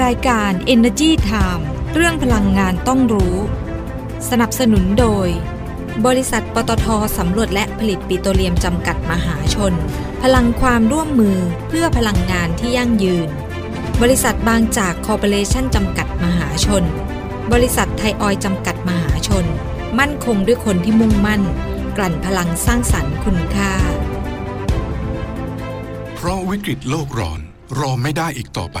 รายการ Energy Time เรื่องพลังงานต้องรู้ สนับสนุนโดย บริษัทปตทสำรวจและผลิตปิโตรเลียมจำกัดมหาชน พลังความร่วมมือเพื่อพลังงานที่ยั่งยืน บริษัทบางจากคอร์ปอเรชั่นจำกัดมหาชน บริษัทไทยออยจำกัดมหาชน มั่นคงด้วยคนที่มุ่งมั่น กลั่นพลังสร้างสรรค์คุณค่า เพราะวิกฤตโลกร้อนรอไม่ได้อีกต่อไป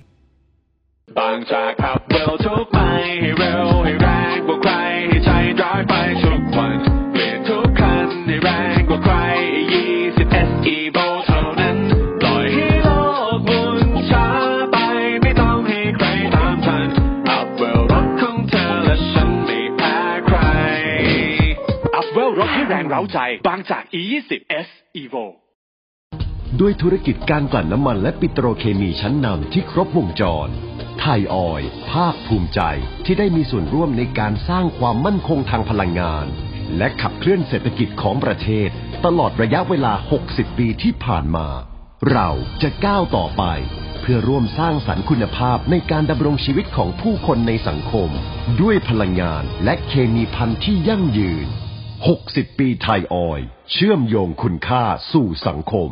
บางจากขับเร็วทุกไปให้เร็วให้แรงกว่าใครให้ใช้ดรายไปทุกวันเปลี่ยนทุกคันให้แรงกว่าใคร20 SE v o เท่านั้นปล่อยให้โลกมุนช้าไปไม่ต้องให้ใครตามทันอัพเวลรถของเธอและฉันไม่แพ้ใครอัพเวลรถให้แรงเร้าใจ บางจาก E20 S Evo ด้วยธุรกิจการกลั่นน้ำมันและปิโตรเคมีชั้นนำที่ครบวงจร ไทยออย ภาคภูมิใจที่ได้มีส่วนร่วมในการสร้างความมั่นคงทางพลังงาน และขับเคลื่อนเศรษฐกิจของประเทศ ตลอดระยะเวลา 60 ปีที่ผ่านมา เราจะก้าวต่อไป เพื่อร่วมสร้างสรรค์คุณภาพในการดำรงชีวิตของผู้คนในสังคม ด้วยพลังงานและเคมีพันธุ์ที่ยั่งยืน 60 ปีไทยออย เชื่อมโยงคุณค่าสู่สังคม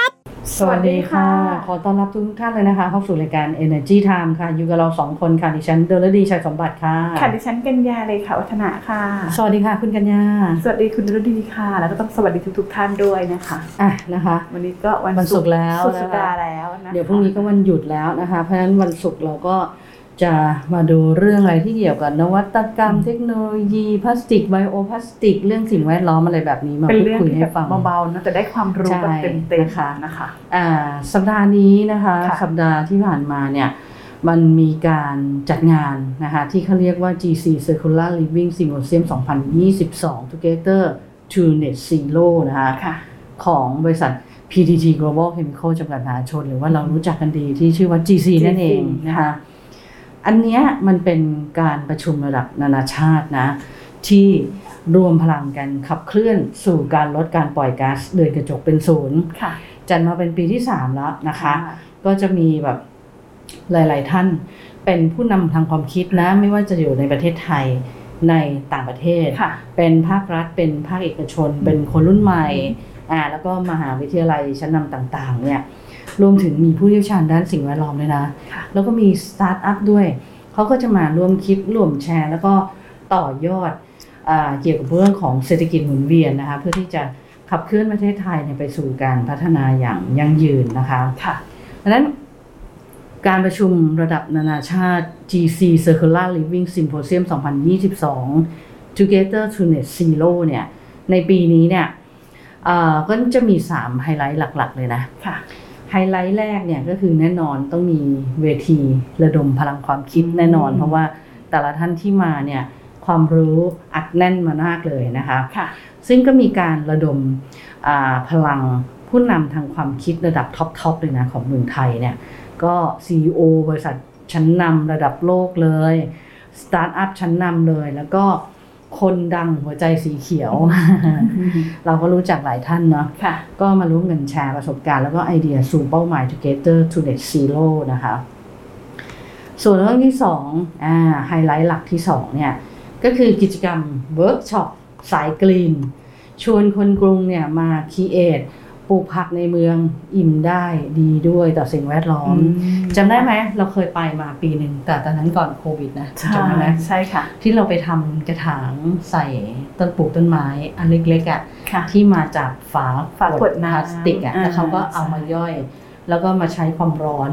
บ สวัสดีค่ะ ขอต้อนรับทุกท่านเลยนะคะ เข้าสู่รายการ Energy Time ค่ะ อยู่กับเราสองคนค่ะ ดิฉันเดลดีชัยสมบัติค่ะ ค่ะ ดิฉันกัญญาเลยค่ะ วัฒนาค่ะ สวัสดีค่ะ คุณกัญญา สวัสดีคุณฤดีค่ะ แล้วก็ต้องสวัสดีทุก ๆ ท่านด้วยนะคะ อะนะคะ วันนี้ก็วันวันศุกร์แล้วสุดนะคะสัปดาห์แล้วนะคะเดี๋ยวพรุ่งนี้ก็วันหยุดแล้วนะคะ เพราะฉะนั้นวันศุกร์เราก็ จะมาดูเรื่องอะไรที่เกี่ยวกับนวัตกรรม เทคโนโลยีพลาสติกไบโอพลาสติก เรื่องสิ่งแวดล้อมอะไรแบบนี้มาเป็นพูดเรื่องคุยที่ให้แบบฟังเบาๆนะแต่ได้ความรู้แบบใช่เต็มนะคะๆนะคะอ่าสัปดาห์นี้นะคะค่ะสัปดาห์ที่ผ่านมาเนี่ยมันมีการจัดงานนะคะที่เขาเรียกว่า GC Circular Living Symposium 2022 Together to Net Zero นะคะค่ะของบริษัท PTT Global Chemical จำกัดมหาชน หรือว่าเรารู้จักกันดีที่ชื่อว่า GC นั่นเองนะคะ อันเนี้ยมันเป็นการประชุมระดับนานาชาตินะ ที่รวมพลังกันขับเคลื่อนสู่การลดการปล่อยก๊าซเรือนกระจกเป็นศูนย์ค่ะจัดมาเป็นปีที่3แล้วนะคะ ก็จะมีแบบหลาย ๆ ท่านเป็นผู้นำทางความคิดนะ ไม่ว่าจะอยู่ในประเทศไทยในต่างประเทศค่ะเป็นภาครัฐ เป็นภาคเอกชน เป็นคนรุ่นใหม่อ่าแล้วก็มหาวิทยาลัยชั้นนำต่าง ๆ เนี่ย รวมถึงมีผู้เชี่ยวชาญด้านสิ่งแวดล้อมด้วยนะค่ะแล้วก็มีสตาร์ทอัพด้วย เขาก็จะมาร่วมคิดร่วมแชร์ แล้วก็ต่อยอดอาเกี่ยวกับเรื่องของเศรษฐกิจหมุนเวียนนะคะ เพื่อที่จะขับเคลื่อนประเทศไทยเนี่ยไปสู่การพัฒนาอย่างยั่งยืนนะคะ ค่ะดังนั้นการประชุมระดับนานาชาติ GC Circular Living Symposium 2022 Together to Net Zero เนี่ย ในปีนี้เนี่ยเอ่อก็จะมี 3 ไฮไลท์หลัก ๆ เลยนะ ค่ะ ไฮไลท์แรกเนี่ยก็คือแน่นอนต้องมีเวทีระดมพลังความคิดแน่นอน เพราะว่าแต่ละท่านที่มาเนี่ยความรู้อัดแน่นมามากเลยนะคะค่ะซึ่งก็มีการระดมอ่าพลังผู้นำทางความคิดระดับท็อปๆเลยนะของเมืองไทยเนี่ยก็ CEO บริษัทชั้นนำระดับโลกเลยสตาร์ทอัพชั้นนำเลยแล้วก็ คนดังหัวใจสีเขียว เราก็รู้จักหลายท่านเนาะค่ะก็มาร่วมกันแชร์ประสบการณ์แล้วก็ไอเดียสู่เป้าหมาย Together to Net Zero นะคะ ส่วนเรื่องที่สองอ่าไฮไลท์หลักที่สองเนี่ย ก็คือกิจกรรมเวิร์กช็อปสาย green ชวนคนกรุงเนี่ยมา create ป ลูกผักในเมืองอิ่มได้ดีด้วยต่อสิ่งแวดล้อมอืมจำได้ไหมเราเคยไปมาปีหนึ่งแต่ตอนนั้นก่อนโควิดนะใช่จำได้ไหมใช่ค่ะ ที่เราไปทำกระถางใส่ต้นปลูกต้นไม้อันเล็กๆอะ่ะค่ะที่มาจากฝาฝาขวดพน้ำลาสติกอะ่ะอ่าแล้วเขาก็เอามาใช่ย่อยแล้วก็มาใช้ความร้อน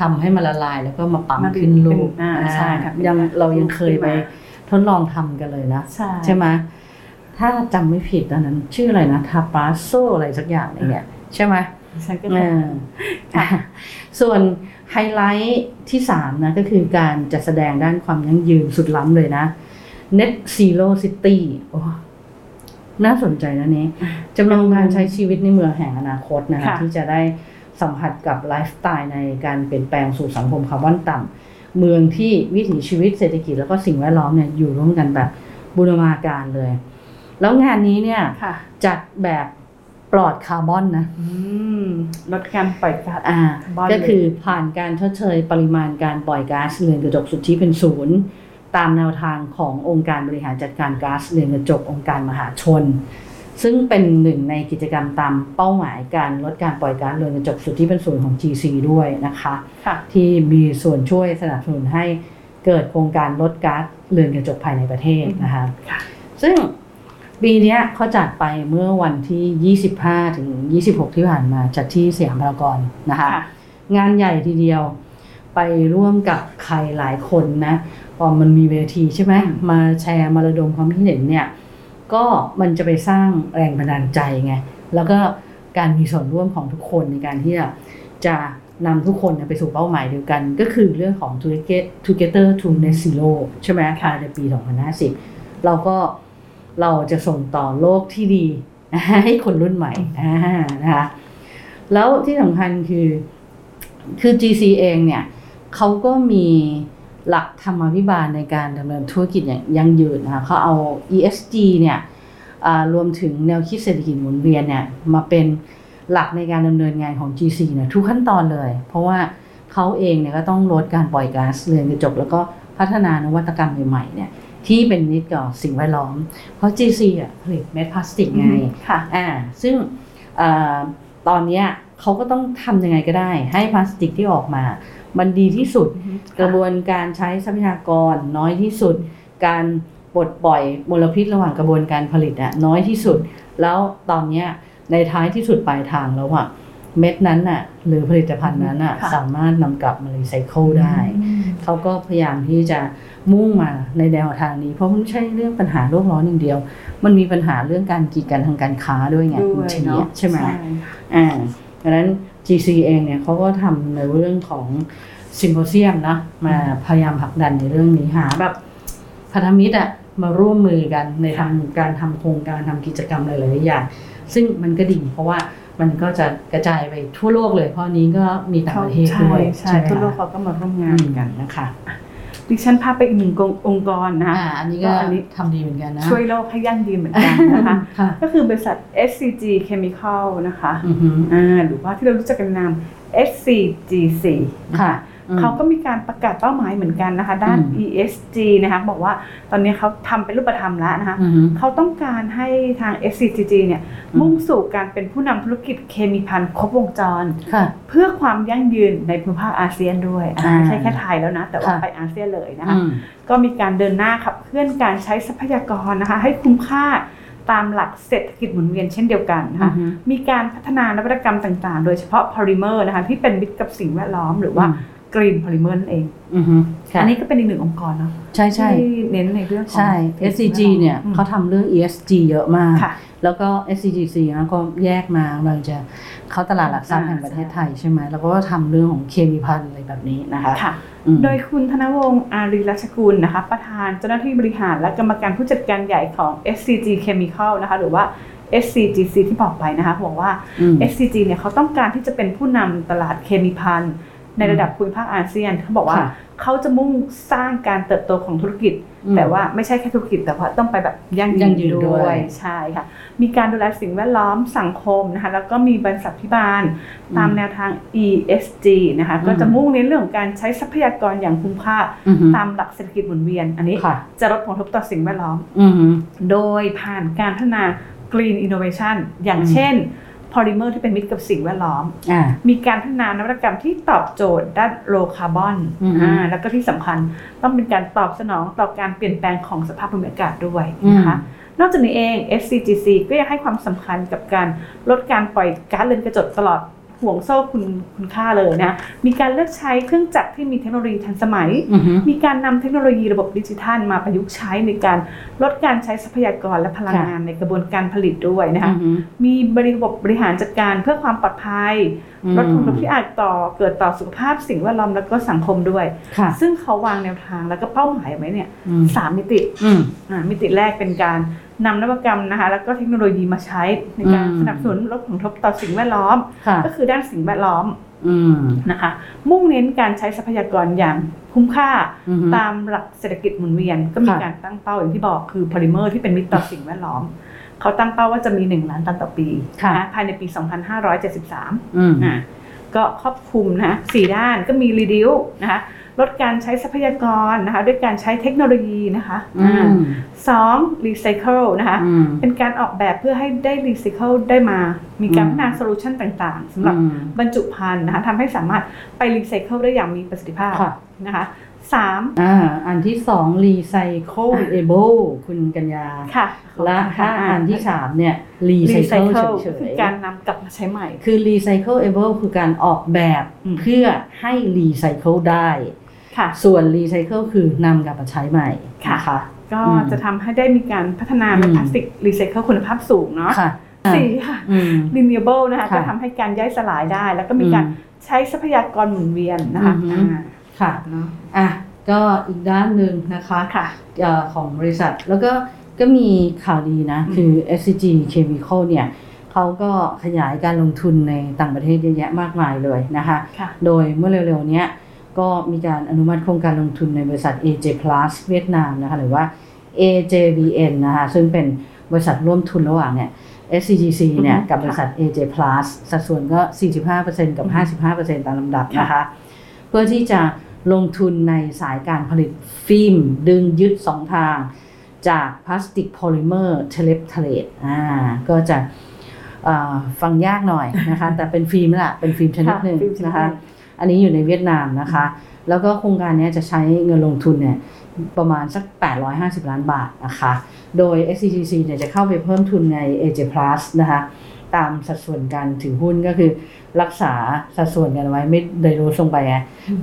ทำให้มันละลาย แล้วก็มาปั๊มมาเป็นขึ้นลูกเป็นอ่าใช่ค่ะยังเรายังเคยไปขึ้นมาทดลองทำกันเลยนะ ใช่ใช่ไหม ถ้าจำไม่ผิดตอนนั้น ชื่ออะไรนะทาปาโซอะไรสักอย่างเนี่ยใช่ไหมฉันก็เอจะออะส่วนไฮไลท์ที่สามนะก็คือการจัดแสดงด้านความยั่งยืนสุดล้ำเลยนะ Net Zero City โอ้น่าสนใจนะนี้จำลองการใช้ชีวิตในเมืองแห่งอนาคตนะคะค่ะที่จะได้สัมผัสกับไลฟ์สไตล์ในการเปลี่ยนแปลงสู่สังคมคาร์บอนต่ำเมืองที่วิถีชีวิตเศรษฐกิจแล้วก็สิ่งแวดล้อมเนี่ยอยู่ร่วมกันแบบบูรณาการเลย แล้วงานนี้เนี่ยค่ะจัดแบบปลอดคาร์บอนนะอืมลดการปล่อยก๊าซอ่าคาร์บอนก็คือผ่านการชดเชยปริมาณการปล่อยก๊าซเรือนกระจกสุทธิเป็นศูนย์ตามแนวทางขององค์การบริหารจัดการก๊าซเรือนกระจกองค์การมหาชน ซึ่งเป็นหนึ่งในกิจกรรมตามเป้าหมายการลดการปล่อยก๊าซเรือนกระจกสุทธิเป็นศูนย์ของ GC ด้วยนะคะค่ะที่มีส่วนช่วยสนับสนุนให้เกิดโครงการลดก๊าซเรือนกระจกภายในประเทศนะคะค่ะซึ่ง ปีเนี้ยเขาจัดไปเมื่อวันที่ 25 ถึง 26 ที่ผ่านมาจัดที่สยามพารากอนนะคะค่ะงานใหญ่ทีเดียวไปร่วมกับใครหลายคนนะพอมันมีเวทีใช่ไหมมาแชร์มาระดมความคิดเห็นเนี่ยก็มันจะไปสร้างแรงบันดาลใจไงแล้วก็การมีส่วนร่วมของทุกคนในการที่จะจะนำทุกคนเนี่ยไปสู่เป้าหมายเดียวกัน ก็คือเรื่องของ Together Together to Net Zero ใช่ไหมภายในปี 2050 เราก็ เราจะส่งต่อโลกที่ดีให้คนรุ่นใหม่อ่านะคะแล้วที่สำคัญคือคือ GC เองเนี่ยเขาก็มีหลักธรรมาภิบาลในการดำเนินธุรกิจอย่างยั่งยืนนะคะเขาเอา ESG เนี่ยอ่ารวมถึงแนวคิดเศรษฐกิจหมุนเวียนเนี่ยมาเป็นหลักในการดำเนินงานของ GC เนี่ยทุกขั้นตอนเลย เพราะว่าเขาเองเนี่ยก็ต้องลดการปล่อยก๊าซเรือนกระจกแล้วก็พัฒนานวัตกรรมใหม่ๆเนี่ย ที่เป็นมิตรต่อสิ่งแวดล้อม เพราะ GC อะผลิตเม็ดพลาสติกไงค่ะอ่าซึ่งอาตอนเนี้ยเขาก็ต้องทำยังไงก็ได้ ให้พลาสติกที่ออกมา มันดีที่สุดกระบวนการใช้ทรัพยากรน้อยที่สุด การปลดปล่อยมลพิษระหว่างกระบวนการผลิตอะน้อยที่สุด แล้วตอนเนี้ยในท้ายที่สุดปลายทางแล้วอะเม็ดนั้นน่ะหรือผลิตภัณฑ์นั้นน่ะค่ะสามารถนำกลับมารีไซเคิลได้ เขาก็พยายามที่จะ มุ่งมาในแนวทางนี้ เพราะมันไม่ใช่เรื่องปัญหาโลกร้อนอย่างเดียว มันมีปัญหาเรื่องการกีดกันทางการค้าด้วยไงด้คุวณยเชียเนาะใช่ไหมอ่าดังนั้น GC เองเนี่ยเขาก็ทำในเรื่องของซิมโพเซียมนะมาพยายามผลักดันในเรื่องนี้หาแบบพันธมิตรอะมาร่วมมือกันในทำการทำโครงการทำกิจกรรมหลายๆอย่าง ซึ่งมันก็ดีเพราะว่ามันก็จะกระจายไปทั่วโลกเลย เพราะนี้ก็มีต่างประเทศด้วยใช่ใช่ไหมทั่วโลกคะเขาก็มาร่วมงาอืนมกันนะคะ ดิฉันพาไปอีกหนึ่งองค์กรนะคะอ่าอันนี้ก็อันนี้ทำดีเหมือนกันนะ ช่วยโลกให้ยั่งยืนเหมือนกันนะคะค่ะก็คือบริษัท SCG Chemical นะคะอือหืออ่าหรือว่าที่เรารู้จักกันในนาม SCGC นะค่ะคะอืม เขาก็มีการประกาศเป้าหมายเหมือนกันนะคะ ด้านอืม ESG นะคะบอกว่าตอนนี้เขาทำเป็นรูปธรรมแล้วนะคะอือหือเขาต้องการให้ทาง SCGG เนี่ยอืมมุ่งสู่การเป็นผู้นำธุรกิจเคมีภัณฑ์ครบวงจรค่ะเพื่อความยั่งยืนในภูมิภาคอาเซียนด้วยอะอ่าไม่ใช่แค่ไทยแล้วนะ แต่ว่าค่ะไปอาเซียนเลยนะคะอืมก็มีการเดินหน้าขับเคลื่อนการใช้ทรัพยากรนะคะให้คุ้มค่าตามหลักเศรษฐกิจหมุนเวียนเช่นเดียวกันนะคะอือฮึมีการพัฒนานวัตกรรมต่างๆ โดยเฉพาะพอลิเมอร์นะคะที่เป็นมิตรกับสิ่งแวดล้อมหรือว่าอืม green polymer นั่นเองอือหือค่ะอันนี้ก็เป็นอีกหนึ่งองค์กรเนาะใช่ใช่ที่เน้นในเรื่องของใช่ SCG เนี่ยอืมเขาทำเรื่อง ESG เยอะมากค่ะแล้วก็ SCGC นะก็แยกมาเราจะเขาตลาดหลักทรัพย์อ่าแห่งประเทศไทยใช่ไหมแล้วก็ทำเรื่องของเคมีพันธุ์อะไรแบบนี้นะคะค่ะอืมโดยคุณธนวงศ์อารีรัชกุลนะคะประธานเจ้าหน้าที่บริหารและกรรมการผู้จัดการใหญ่ของ SCG Chemical นะคะหรือว่า SCGC ที่บอกไปนะคะบอกว่าอืม SCG เนี่ยเขาต้องการที่จะเป็นผู้นำตลาดเคมีภัณฑ์ ในระดับภูมิภาคอาเซียนเขาบอกว่าค่ะเขาจะมุ่งสร้างการเติบโตของธุรกิจอืมแต่ว่าไม่ใช่แค่ธุรกิจ แต่ว่าต้องไปแบบยั่งยั่งยืยืนนด้ด้ววยยใช่ค่ะมีการดูแลสิ่งแวดล้อมสังคมนะคะแล้วก็มีบริษัทพิบาลตามแนวทาง ESG นะคะอืมก็จะมุ่งเน้นเรื่องของการใช้ทรัพยากรอย่างคุ้มค่าอือหือตามหลักเศรษฐกิจหมุนเวียน อันนี้ค่ะจะลดผลกระทบต่อสิ่งแวดล้อมอือหือโดยผ่านการพัฒนา Green Innovation อย่างอืมเช่น พอลิเมอร์ที่เป็นมิตรกับสิ่งแวดล้อมอ่ามีการพัฒนานวัตกรรมที่ตอบโจทย์ด้านโลคาร์บอนอือฮึอ่าแล้วก็ที่สำคัญต้องเป็นการตอบสนองต่อการเปลี่ยนแปลงของสภาพภูมิอากาศด้วยนะคะ นอกจากนี้เอง SCGC ก็ยังให้ความสำคัญกับการลดการปล่อยก๊าซเรือนกระจกตลอด ห่วงโซ่คุณคุณค่าเลยนะ มีการเลือกใช้เครื่องจักรที่มีเทคโนโลยีทันสมัยอือฮึมีการนำเทคโนโลยีระบบดิจิทัลมาประยุกต์ใช้ในการลดการใช้ทรัพยากรและพลังค่ะงานในกระบวนการผลิตด้วยนะคะอือฮึมีบริบบบริหารจัดการเพื่อความปลอดภัยอืมลดผลกระทบที่อาจต่อเกิดต่อสุขภาพสิ่งแวดล้อมและก็สังคมด้วยค่ะซึ่งเขาวางแนวทางแล้วก็เป้าหมายไว้เนี่ยอืมสามมิติอืมอ่ามิติแรกเป็นการ นำนวัตกรรมนะคะ แล้วก็เทคโนโลยีมาใช้ในการอืมสนับสนุนลดผลกระทบต่อสิ่งแวดล้อมค่ะก็คือด้านสิ่งแวดล้อมอืมนะคะ มุ่งเน้นการใช้ทรัพยากรอย่างคุ้มค่าอือฮึตามหลักเศรษฐกิจหมุนเวียน ก็มีค่ะการตั้งเป้าอย่างที่บอกคือโพลิเมอร์ที่เป็นมิตรต่อสิ่งแวดล้อมเขาตั้งเป้าว่าจะมี 1 ล้านตันต่อปีค่ะนะภายในปี 2573อืมอะ ก็ครอบคลุมนะสี่ด้านก็มี reduce นะคะลดการใช้ทรัพยากรนะคะด้วยการใช้เทคโนโลยีนะคะอือ่ามสอง recycle นะคะอืมเป็นการออกแบบเพื่อให้ได้ recycle ได้มา มีการอืมพัฒนาโซลูชันต่างๆสำหรับอืมบรรจุภัณฑ์นะคะทำให้สามารถไป recycle ได้อย่างมีประสิทธิภาพค่ะนะคะ สามอ่าอันที่สอง recyclable คุณกัญญาค่ะและถ้าอันที่สามเนี่ย recycle เฉคือยการๆนำกลับมาใช้ใหม่ คือ recyclable คือการออกแบบอืมเพื่อให้ recycle ได้ค่ะส่วน recycle คือนำกลับมาใช้ใหม่ค่ะนะคะก็อืมจะทำให้ได้มีการพัฒนาเป็นอืมพลาสติกรีไซเคิลคุณภาพสูงเนาะค่ะสี่ค่ะอืม renewable นะคะค่ะก็ทำให้การย่อยสลายได้ แล้วก็มีการอืมใช้ทรัพยากรหมุนเวียนนะคะอือฮึอ่า ค่ะเนาะอะก็อีกด้านหนึ่งนะคะค่ะเอ่อของบริษัทแล้วก็ก็มีข่าวดีนะอืมคือ SCG Chemical เนี่ยเขาก็ขยายการลงทุนในต่างประเทศเยอะแยะมากมายเลยนะคะค่ะโดยเมื่อเร็วๆเนี้ยก็มีการอนุมัติโครงการลงทุนในบริษัท AJ Plus เวียดนามนะคะหรือว่า AJVN นะคะซึ่งเป็นบริษัทร่วมทุนระหว่างเนี่ย SCGC เนี่ยอือฮึกับบริษัท AJ Plast สัดส่วนก็ 45%กับ 55%ตามลำดับนะคะ เพื่อที่จะ ลงทุนในสายการผลิตฟิล์ม ดึงยืดสองทาง จากพลาสติกโพลิเมอร์เทเรฟทาเลตอ่าก็จะเอ่อฟังยากหน่อยนะคะ แต่เป็นฟิล์มนั่นแหละเป็นฟิล์มชนิดหนึ่งค่ะฟิล์มชนิดหนึ่งนะคะ อันนี้อยู่ในเวียดนามนะคะ แล้วก็โครงการเนี้ยจะใช้เงินลงทุนเนี่ยประมาณสัก 850 ล้านบาทนะคะ โดย SCGC เนี่ยจะเข้าไปเพิ่มทุนใน AJ Plus นะคะ ตามสัดส่วนการถือหุ้นก็คือ รักษาสัดส่วนกันไว้ไม่ได้รู้ลงไปไง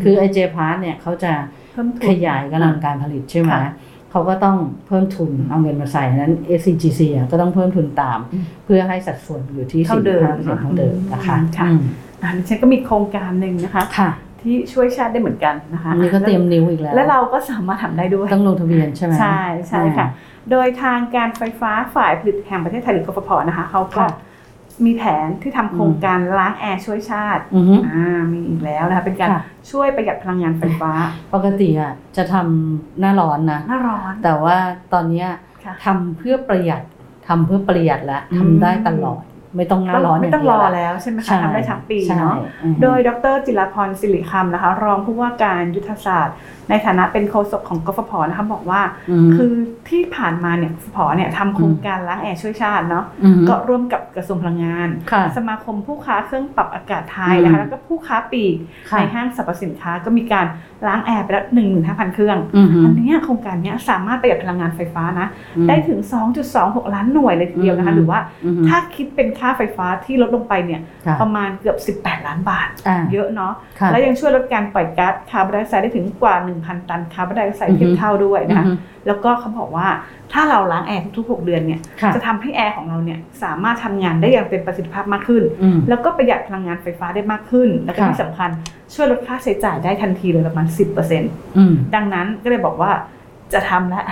คือ AJ Plus เนี่ยเขาจะเพิ่มทุนขยายกำลังการผลิตใช่ไหมค่ะเขาก็ต้องเพิ่มทุนเอาเงินมาใส่นั้น SCGC อะก็ต้องเพิ่มทุนตามอืมเพื่อให้สัดส่วนอยู่ที่เท่าเดิม45%เท่าเดิมนะคะอืมค่ะอืมอ่าดิฉันก็มีโครงการหนึ่งนะคะค่ะที่ช่วยชาติได้เหมือนกันนะคะอันนี้ก็เตรียมนิ้วอีกแล้ว และเราก็สามารถทำได้ด้วย ต้องลงทะเบียนใช่ไหมใช่ใช่ค่ะ โดยทางการไฟฟ้าฝ่ายผลิตแห่งประเทศไทยหรือกฟผนะคะเขาก็ค่ะ มีแผนที่ทำโครงการล้างแอร์ช่วยชาติอือฮึอ่ามีอีกแล้วนะคะเป็นการค่ะช่วยประหยัดพลังงานไฟฟ้า ปกติอะจะทำหน้าร้อนนะหน้าร้อน แต่ว่าตอนเนี้ยค่ะทำเพื่อประหยัดทำเพื่อประหยัดแล้วอืมทำได้ตลอด ไม่ต้องหน้าร้อนไม่ต้องย่ารอเดียวแล้วใช่ไหมใช่คะทำได้ทั้งปีใช่เนาะอือฮึโดยดรจิรพรสิริคำนะคะ รองผู้ว่าการยุทธศาสตร์ ในฐานะเป็นโฆษกของกฟผนะคะบอกว่ามคือที่ผ่านมาเนี่ยกฟผเนี่ยทำโครงการล้างแอร์ช่วยชาติเนาะมก็ร่วมกับกระทรวงพลังงานค่ะสมาคมผู้ค้าเครื่องปรับอากาศไทยนะคะอืมแล้วก็ผู้ค้าปลีกค่ะในห้างสรรพสินค้าก็มีการล้างแอร์ไปแล้ว15,000เครื่องอือฮึอันเนี้ยโครงการเนี้ยสามารถประหยัดพลังงานไฟฟ้านะอืมได้ถึง 2.26 ล้านหน่วยเลยทีเดียวนะคะอืมหรือว่าอือฮึถ้าคิดเป็นค่าไฟฟ้าที่ลดลงไปเนี่ยค่ะประมาณเกือบ 18 ล้านบาทอ่าเยอะเนาะค่ะและยังช่วยลดการปล่อยก๊าซคาร์บอนไดออกไซด์ได้ถึงกว่า 1,000 ตันคาร์บอนไดออกไซด์เทียบเท่าด้วยนะคะอือฮึแล้วก็เขาบอกว่าถ้าเราล้างแอร์ทุกๆ 6 เดือนเนี่ยค่ะจะทำให้แอร์ของเราเนี่ยสามารถทำงานได้อย่างเต็มประสิทธิภาพมากขึ้นอืมแล้วก็ประหยัดพลังงานไฟฟ้าได้มากขึ้น แล้วก็ค่ะที่สำคัญช่วยลดค่าใช้จ่ายได้ทันทีเลยประมาณ 10%อืมดังนั้นก็เลยบอกว่าจะทำแล้ว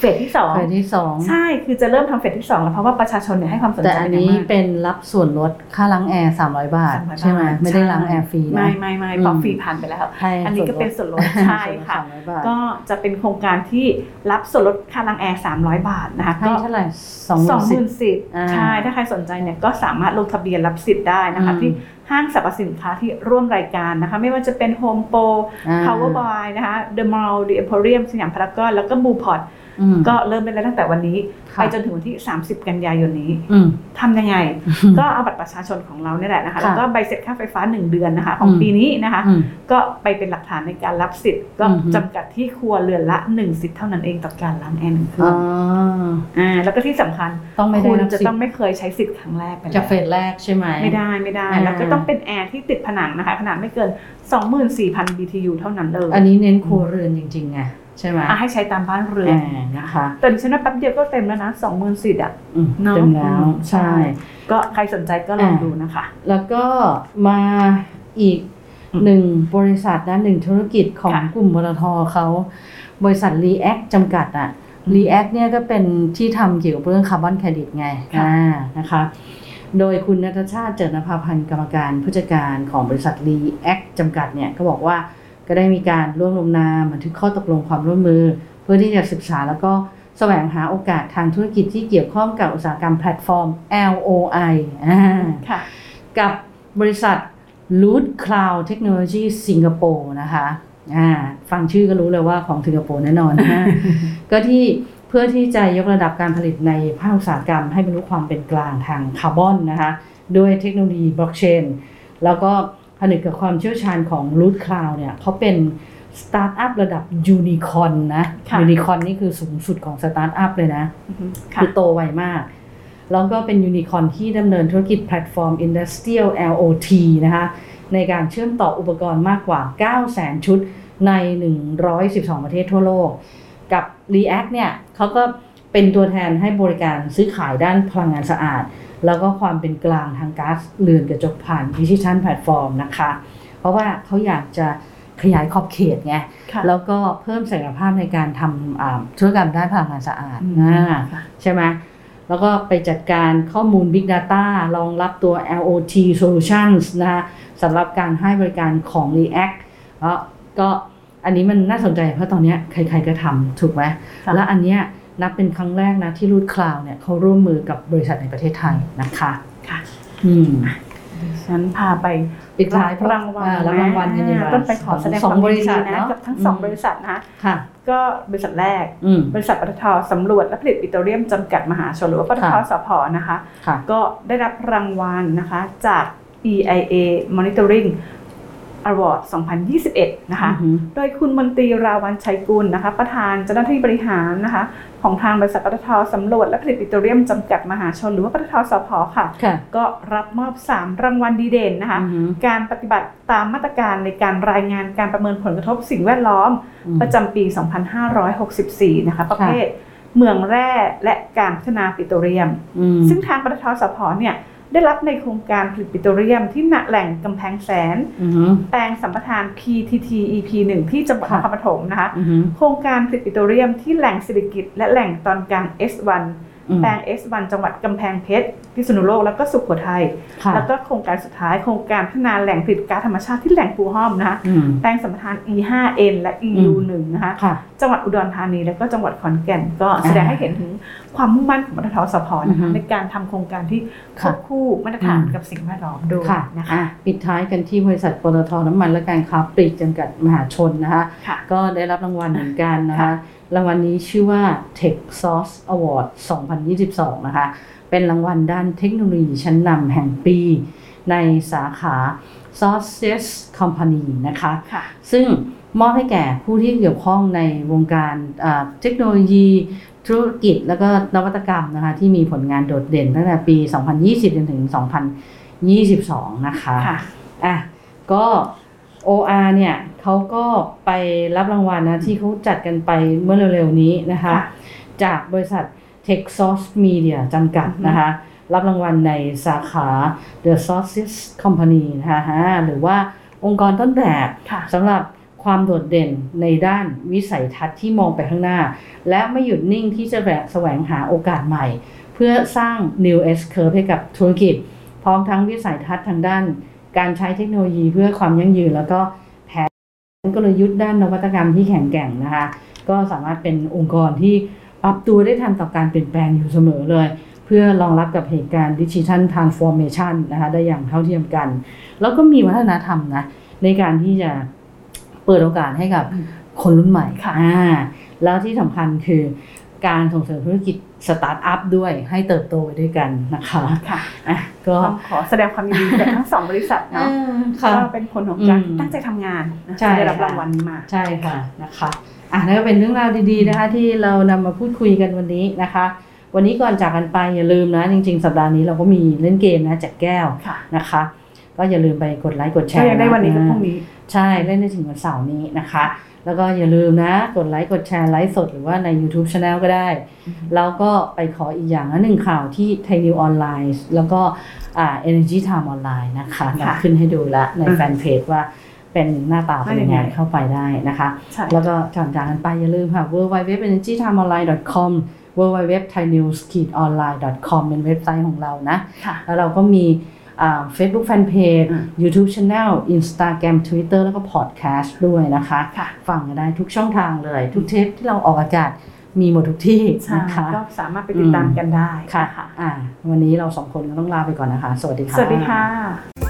เฟสที่สองเฟสที่สองใช่คือจะเริ่มทำเฟสที่สองแล้วเพราะว่าประชาชนเนี่ยให้ความสนแต่ใจอันเป็นอย่างนี้มากเป็นรับส่วนลดค่าล้างแอร์300บาท300ใช่ไหมบาทไม่ได้ใช่ล้างแอร์ฟรีนะไม่ไม่ไม่ปอกฟรีผ่านไปแล้วให้อันนี้ก็เป็นส่วนลดใช่ค่ะส่วนลด300บาทก็จะเป็นโครงการที่รับส่วนลดค่าล้างแอร์300บาทนะคะให้ก็เท่าไหร่สองสองหสิบมื่นสิทธิ์อ่าใช่ถ้าใครสนใจเนี่ยก็สามารถลงทะเบียนรับสิทธิ์ได้นะคะอืมที่ห้างสรรพสินค้าที่ร่วมรายการนะคะ ไม่ว่าจะเป็น Home Pro อ่า Power Boy นะคะ The Mall The Emporium สยามพารากอนแล้วก็ b ูพอร์ตอืม ก็เริ่มได้แล้วตั้งแต่วันนี้ค่ะไปจนถึงวันที่ 30 กันยายนนี้อืมทำยังไง ก็เอาบัตรประชาชนของเราเนี่ยแหละนะคะค่ะแล้วก็ใบเสร็จค่าไฟฟ้า 1 เดือนนะคะ ของอืมปีนี้นะคะอืมก็ไปเป็นหลักฐานในการรับสิทธิ์ก็อือฮึจำกัดที่ครัวเรือนละ 1 สิทธิ์เท่านั้นเองต่อการล้างแอร์หนึ่งเครื่อ๋ออ่าแล้วก็ที่สำคัญต้องไม่ได้รับสิทธิ์คุณจะต้องไม่เคยใช้สิทธิ์ครั้งแรกไปแล้วจากเฟสแรกใช่ไหมไม่ได้ไม่ได้อ่าแล้วก็ต้องเป็นแอร์ที่ติดผนังนะคะขนาดไม่เกิน 24,000 BTU เท่านั้นเลยอันนี้เน้นครัวเรือนจริงๆไง ใช่ไหมอะให้ใช้ตามบ้านเรือนอ่านะคะแต่ดิฉันว่าแป๊บเดียวก็เต็มแล้วนะ20,000สิทธิ์อะอืมเนอะเต็มแล้วอืมใช่ ก็ใครสนใจก็ลองอ่าดูนะคะ แล้วก็มาอีกอืมหนึ่งบริษัทนะหนึ่งธุรกิจของค่ะกลุ่ม ปตท. เขาบริษัท React จำกัดอะ React เนี่ยก็เป็นที่ทำเกี่ยวกับเรื่องคาร์บอนเครดิตไงค่ะอ่านะคะ โดยคุณนัทชาติเจริญนภาพันธ์กรรมการผู้จัดการของบริษัท ReAcc จำกัดเนี่ยก็บอกว่า ก็ได้มีการร่วมลงนามบันทึกข้อตกลงความร่วมมือ เพื่อที่จะศึกษาแล้วก็แสวงหาโอกาสทางธุรกิจที่เกี่ยวข้องกับอุตสาหกรรมแพลตฟอร์ม IoT อ่าค่ะกับบริษัท Rootcloud Technology สิงคโปร์นะคะอ่าฟังชื่อก็รู้เลยว่าของสิงคโปร์แน่นอนนะก็ที่เพื่อที่จะยกระดับการผลิตในภาคอุตสาหกรรม ให้บรรลุความเป็นกลางทางคาร์บอนนะคะด้วยเทคโนโลยีบล็อกเชนแล้วก็ ผนึกกับความเชี่ยวชาญของ Rootcloud เนี่ยเขาเป็นสตาร์ทอัพระดับยูนิคอร์นนะค่ะยูนิคอร์นนี่คือสูงสุดของสตาร์ทอัพเลยนะอือฮึค่ะคือโตไวมาก แล้วก็เป็นยูนิคอร์นที่ดำเนินธุรกิจแพลตฟอร์ม Industrial IoT นะคะ ในการเชื่อมต่ออุปกรณ์มากกว่า 900,000 ชุดใน 112 ประเทศทั่วโลก กับ React เนี่ยเขาก็เป็นตัวแทนให้บริการซื้อขายด้านพลังงานสะอาด แล้วก็ความเป็นกลางทางก๊าซเรือนกระจกผ่านดิจิทัลแพลตฟอร์มนะคะ เพราะว่าเขาอยากจะขยายขอบเขตไงค่ะแล้วก็เพิ่มศักยภาพในการทำอ่าธุรกรรมด้านพลังงานสะอาดอืมอ่าค่ะใช่ไหมแล้วก็ไปจัดการข้อมูล Big Data รองรับตัว LOT Solutions นะคะสำหรับการให้บริการของ React แล้วก็อันนี้มันน่าสนใจเพราะตอนเนี้ยใครๆก็ทำถูกไหมค่ะและอันเนี้ย นับเป็นครั้งแรกนะที่รูดคลาวเนี่ยเขาร่วมมือกับบริษัทในประเทศไทยนะคะค่ะอืมฉันพาไปปิดท้ายรับรางวัลอ่รับรางวัลกันดีกว่าต้นไปขอแสดงสองความบยินริดีษัทนะเนาะกับทั้งสองบริษัทนะคะค่ะ ก็บริษัทแรกอืมบริษัทปตทสำรวจและผลิตปิโตรเลียมจำกัดมหาชนหรือว่าปตทค่ะสพนะคะค่ะก็ได้รับรางวัลนะคะจาก EIA Monitoring Award 2021 นะคะอือหือโดยคุณมนตรีราวันชัยกุลนะคะ ประธานเจ้าหน้าที่บริหารนะคะ ของทางบริษัทปตทสำรวจและผลิตปิโตรเลียมจำกัดมหาชน หรือว่าปตทสพค่ะค่ะก็รับมอบ 3 รางวัลดีเด่นนะคะอือหือการปฏิบัติตามมาตรการในการรายงานการประเมินผลกระทบสิ่งแวดล้อมอืมประจำปี 2564 นะคะ ประเภทเมืองแร่และการพัฒนาปิโตรเลียมอืมซึ่งทางปตทสพเนี่ย ได้รับในโครงการผลิตปิโตรเลียมที่ณแหล่งกำแพงแสนอือหือแปลงสัมปทาน PTT EP 1ที่จังหวัดนค่ะครปฐมนะคะอือหือโครงการผลิตปิโตรเลียมที่แหล่งเศรษฐกิจและแหล่งตอนกลาง S1 อืม แปลง S1 จังหวัดกำแพงเพชร พิษณุโลก แล้วก็สุโขทัยค่ะแล้วก็โครงการสุดท้ายโครงการพัฒนาแหล่งผลิตก๊าซธรรมชาติที่แหล่งปูห้อมนะคะอืมแปลงสัมปทาน E5N และ EU1 นะคะค่ะจังหวัดอุดรธานีและก็จังหวัดขอนแก่น ก็แสดงให้เห็นถึงความมุ่งมั่นของปตทสพนะอือฮึคะในการทำโครงการที่ควค่ะบคู่มาตรฐานอืมกับสิ่งแวดล้อมด้วยค่ะนะคะอะปิดท้ายกันที่บริษัทปตทน้ำมันและการค้าปลีกจำกัดมหาชนนะคะค่ะก็ได้รับรางวัลเหมือนกันนะคะค่ะ รางวัลนี้ชื่อว่า Tech Source Award 2022 นะคะ เป็นรางวัลด้านเทคโนโลยีชั้นนำแห่งปี ในสาขา Sources Company นะคะค่ะซึ่งมอบให้แก่ผู้ที่เกี่ยวข้องในวงการอ่าเทคโนโลยีธุรกิจแล้วก็นวัตกรรมนะคะที่มีผลงานโดดเด่นตั้งแต่ปี 2020 จนถึง 2022 นะคะค่ะอะ ก็ OR เนี่ยเขาก็ไปรับรางวัลนะที่เขาจัดกันไปเมื่อเร็วๆนี้นะคะค่ะจากบริษัท Texas Media จำกัดอือฮึนะคะ รับรางวัลในสาขา The Sources Company นะคะฮะหรือว่าองค์กรต้นแบบค่ะสำหรับความโดดเด่นในด้านวิสัยทัศน์ที่มองไปข้างหน้า และไม่หยุดนิ่งที่จะแบบแสวงหาโอกาสใหม่ เพื่อสร้าง New S Curve ให้กับธุรกิจ พร้อมทั้งวิสัยทัศน์ทางด้าน การใช้เทคโนโลยีเพื่อความยั่งยืน แล้วก็แผนกลยุทธ์ด้านนวัตกรรมที่แข็งแกร่งนะคะ ก็สามารถเป็นองค์กรที่ปรับตัวได้ทันต่อการเปลี่ยนแปลงอยู่เสมอเลย เพื่อรองรับกับเหตุการณ์ digital transformation นะคะได้อย่างเท่าเทียมกัน แล้วก็มีวัฒนธรรมนะในการที่จะเปิดโอกาสให้กับคนรุ่นใหม่ค่ะแล้วที่สำคัญคือ การส่งเสริมธุรกิจสตาร์ทอัพด้วยให้เติบโตไปด้วยกันนะคะค่ะอะก็ต้องขอแสดงความยินดีกับทั้งสองบริษัทเนาะค่ะก็เป็นผลของการอืมตั้งใจทำงานนะใช่ได้รับค่ะรางวัลนี้มาใช่ค่ะนะคะอะนั่นก็เป็นเรื่องราวดีๆนะคะ ที่เรานำมาพูดคุยกันวันนี้นะคะ วันนี้ก่อนจากกันไปอย่าลืมนะ จริง ๆ สัปดาห์นี้เราก็มีเล่นเกมนะแจกแก้วค่ะนะคะ ก็อย่าลืมไปกดไลค์กดแชร์ก็ยังได้วันนี้กับพรุ่งนี้ใช่เล่นได้ถึงวันเสาร์นี้นะคะ แล้วก็อย่าลืมนะ กดไลค์กดแชร์ไลฟ์สดหรือว่าใน YouTube Channel ก็ได้ แล้วก็ไปขออีกอย่างนะหนึ่งข่าวที่ไทยนิวส์ออนไลน์แล้วก็อ่า Energy Time ออนไลน์นะคะเราขึ้นให้ดูแล้วในอืมแฟนเพจว่าเป็นหน้าตาเป็นยังไงว่ายังไงเข้าไปได้นะคะใช่แล้วก็ก่อนจากกันไปอย่าลืมค่ะ www.energytimeonline.com www.thainews-online.com เป็นเว็บไซต์ของเรานะค่ะแล้วเราก็มี เฟซบุ๊กแฟนเพจอืม YouTube Channel Instagram Twitter แล้วก็ Podcast ด้วยนะคะค่ะฟังกันได้ทุกช่องทางเลย ทุกเทปที่เราออกอากาศมีหมดทุกที่ใช่นะคะก็สามารถไปติดตามกันได้ค่ะค่ะอ่าวันนี้เราสองคนก็ต้องลาไปก่อนนะคะ สวัสดีค่ะ สวัสดีค่ะ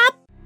บ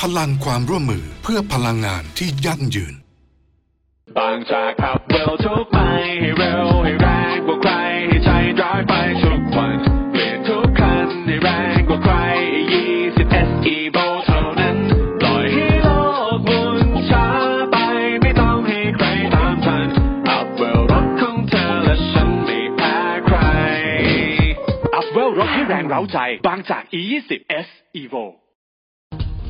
พลังความร่วมมือเพื่อพลังงานที่ยั่งยืน บางจากขับเร็วทุกไปให้เร็วให้แรงกว่าใครให้ใจร้ายไปทุกวันเปลี่ยนทุกคันให้แรงกว่าใคร20 SE v o เท่านั้นปล่อยให้โลกหมุนช้าไปไม่ต้องให้ใครตามทันอัพเวลรถของเธอและฉันไม่แพ้ใครอัพเวลรถให้แรงเร้าใจ บางจาก E20 S Evo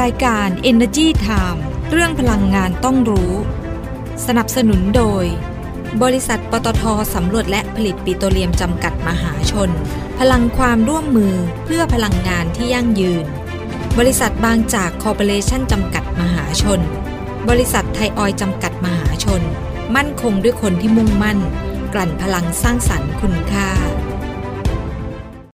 รายการ Energy Time เรื่องพลังงานต้องรู้ สนับสนุนโดย บริษัทปตทสำรวจและผลิตปิโตรเลียมจำกัดมหาชน พลังความร่วมมือเพื่อพลังงานที่ยั่งยืน บริษัทบางจากคอร์ปอเรชั่นจำกัดมหาชน บริษัทไทยออยจำกัดมหาชน มั่นคงด้วยคนที่มุ่งมั่น กลั่นพลังสร้างสรรค์คุณค่า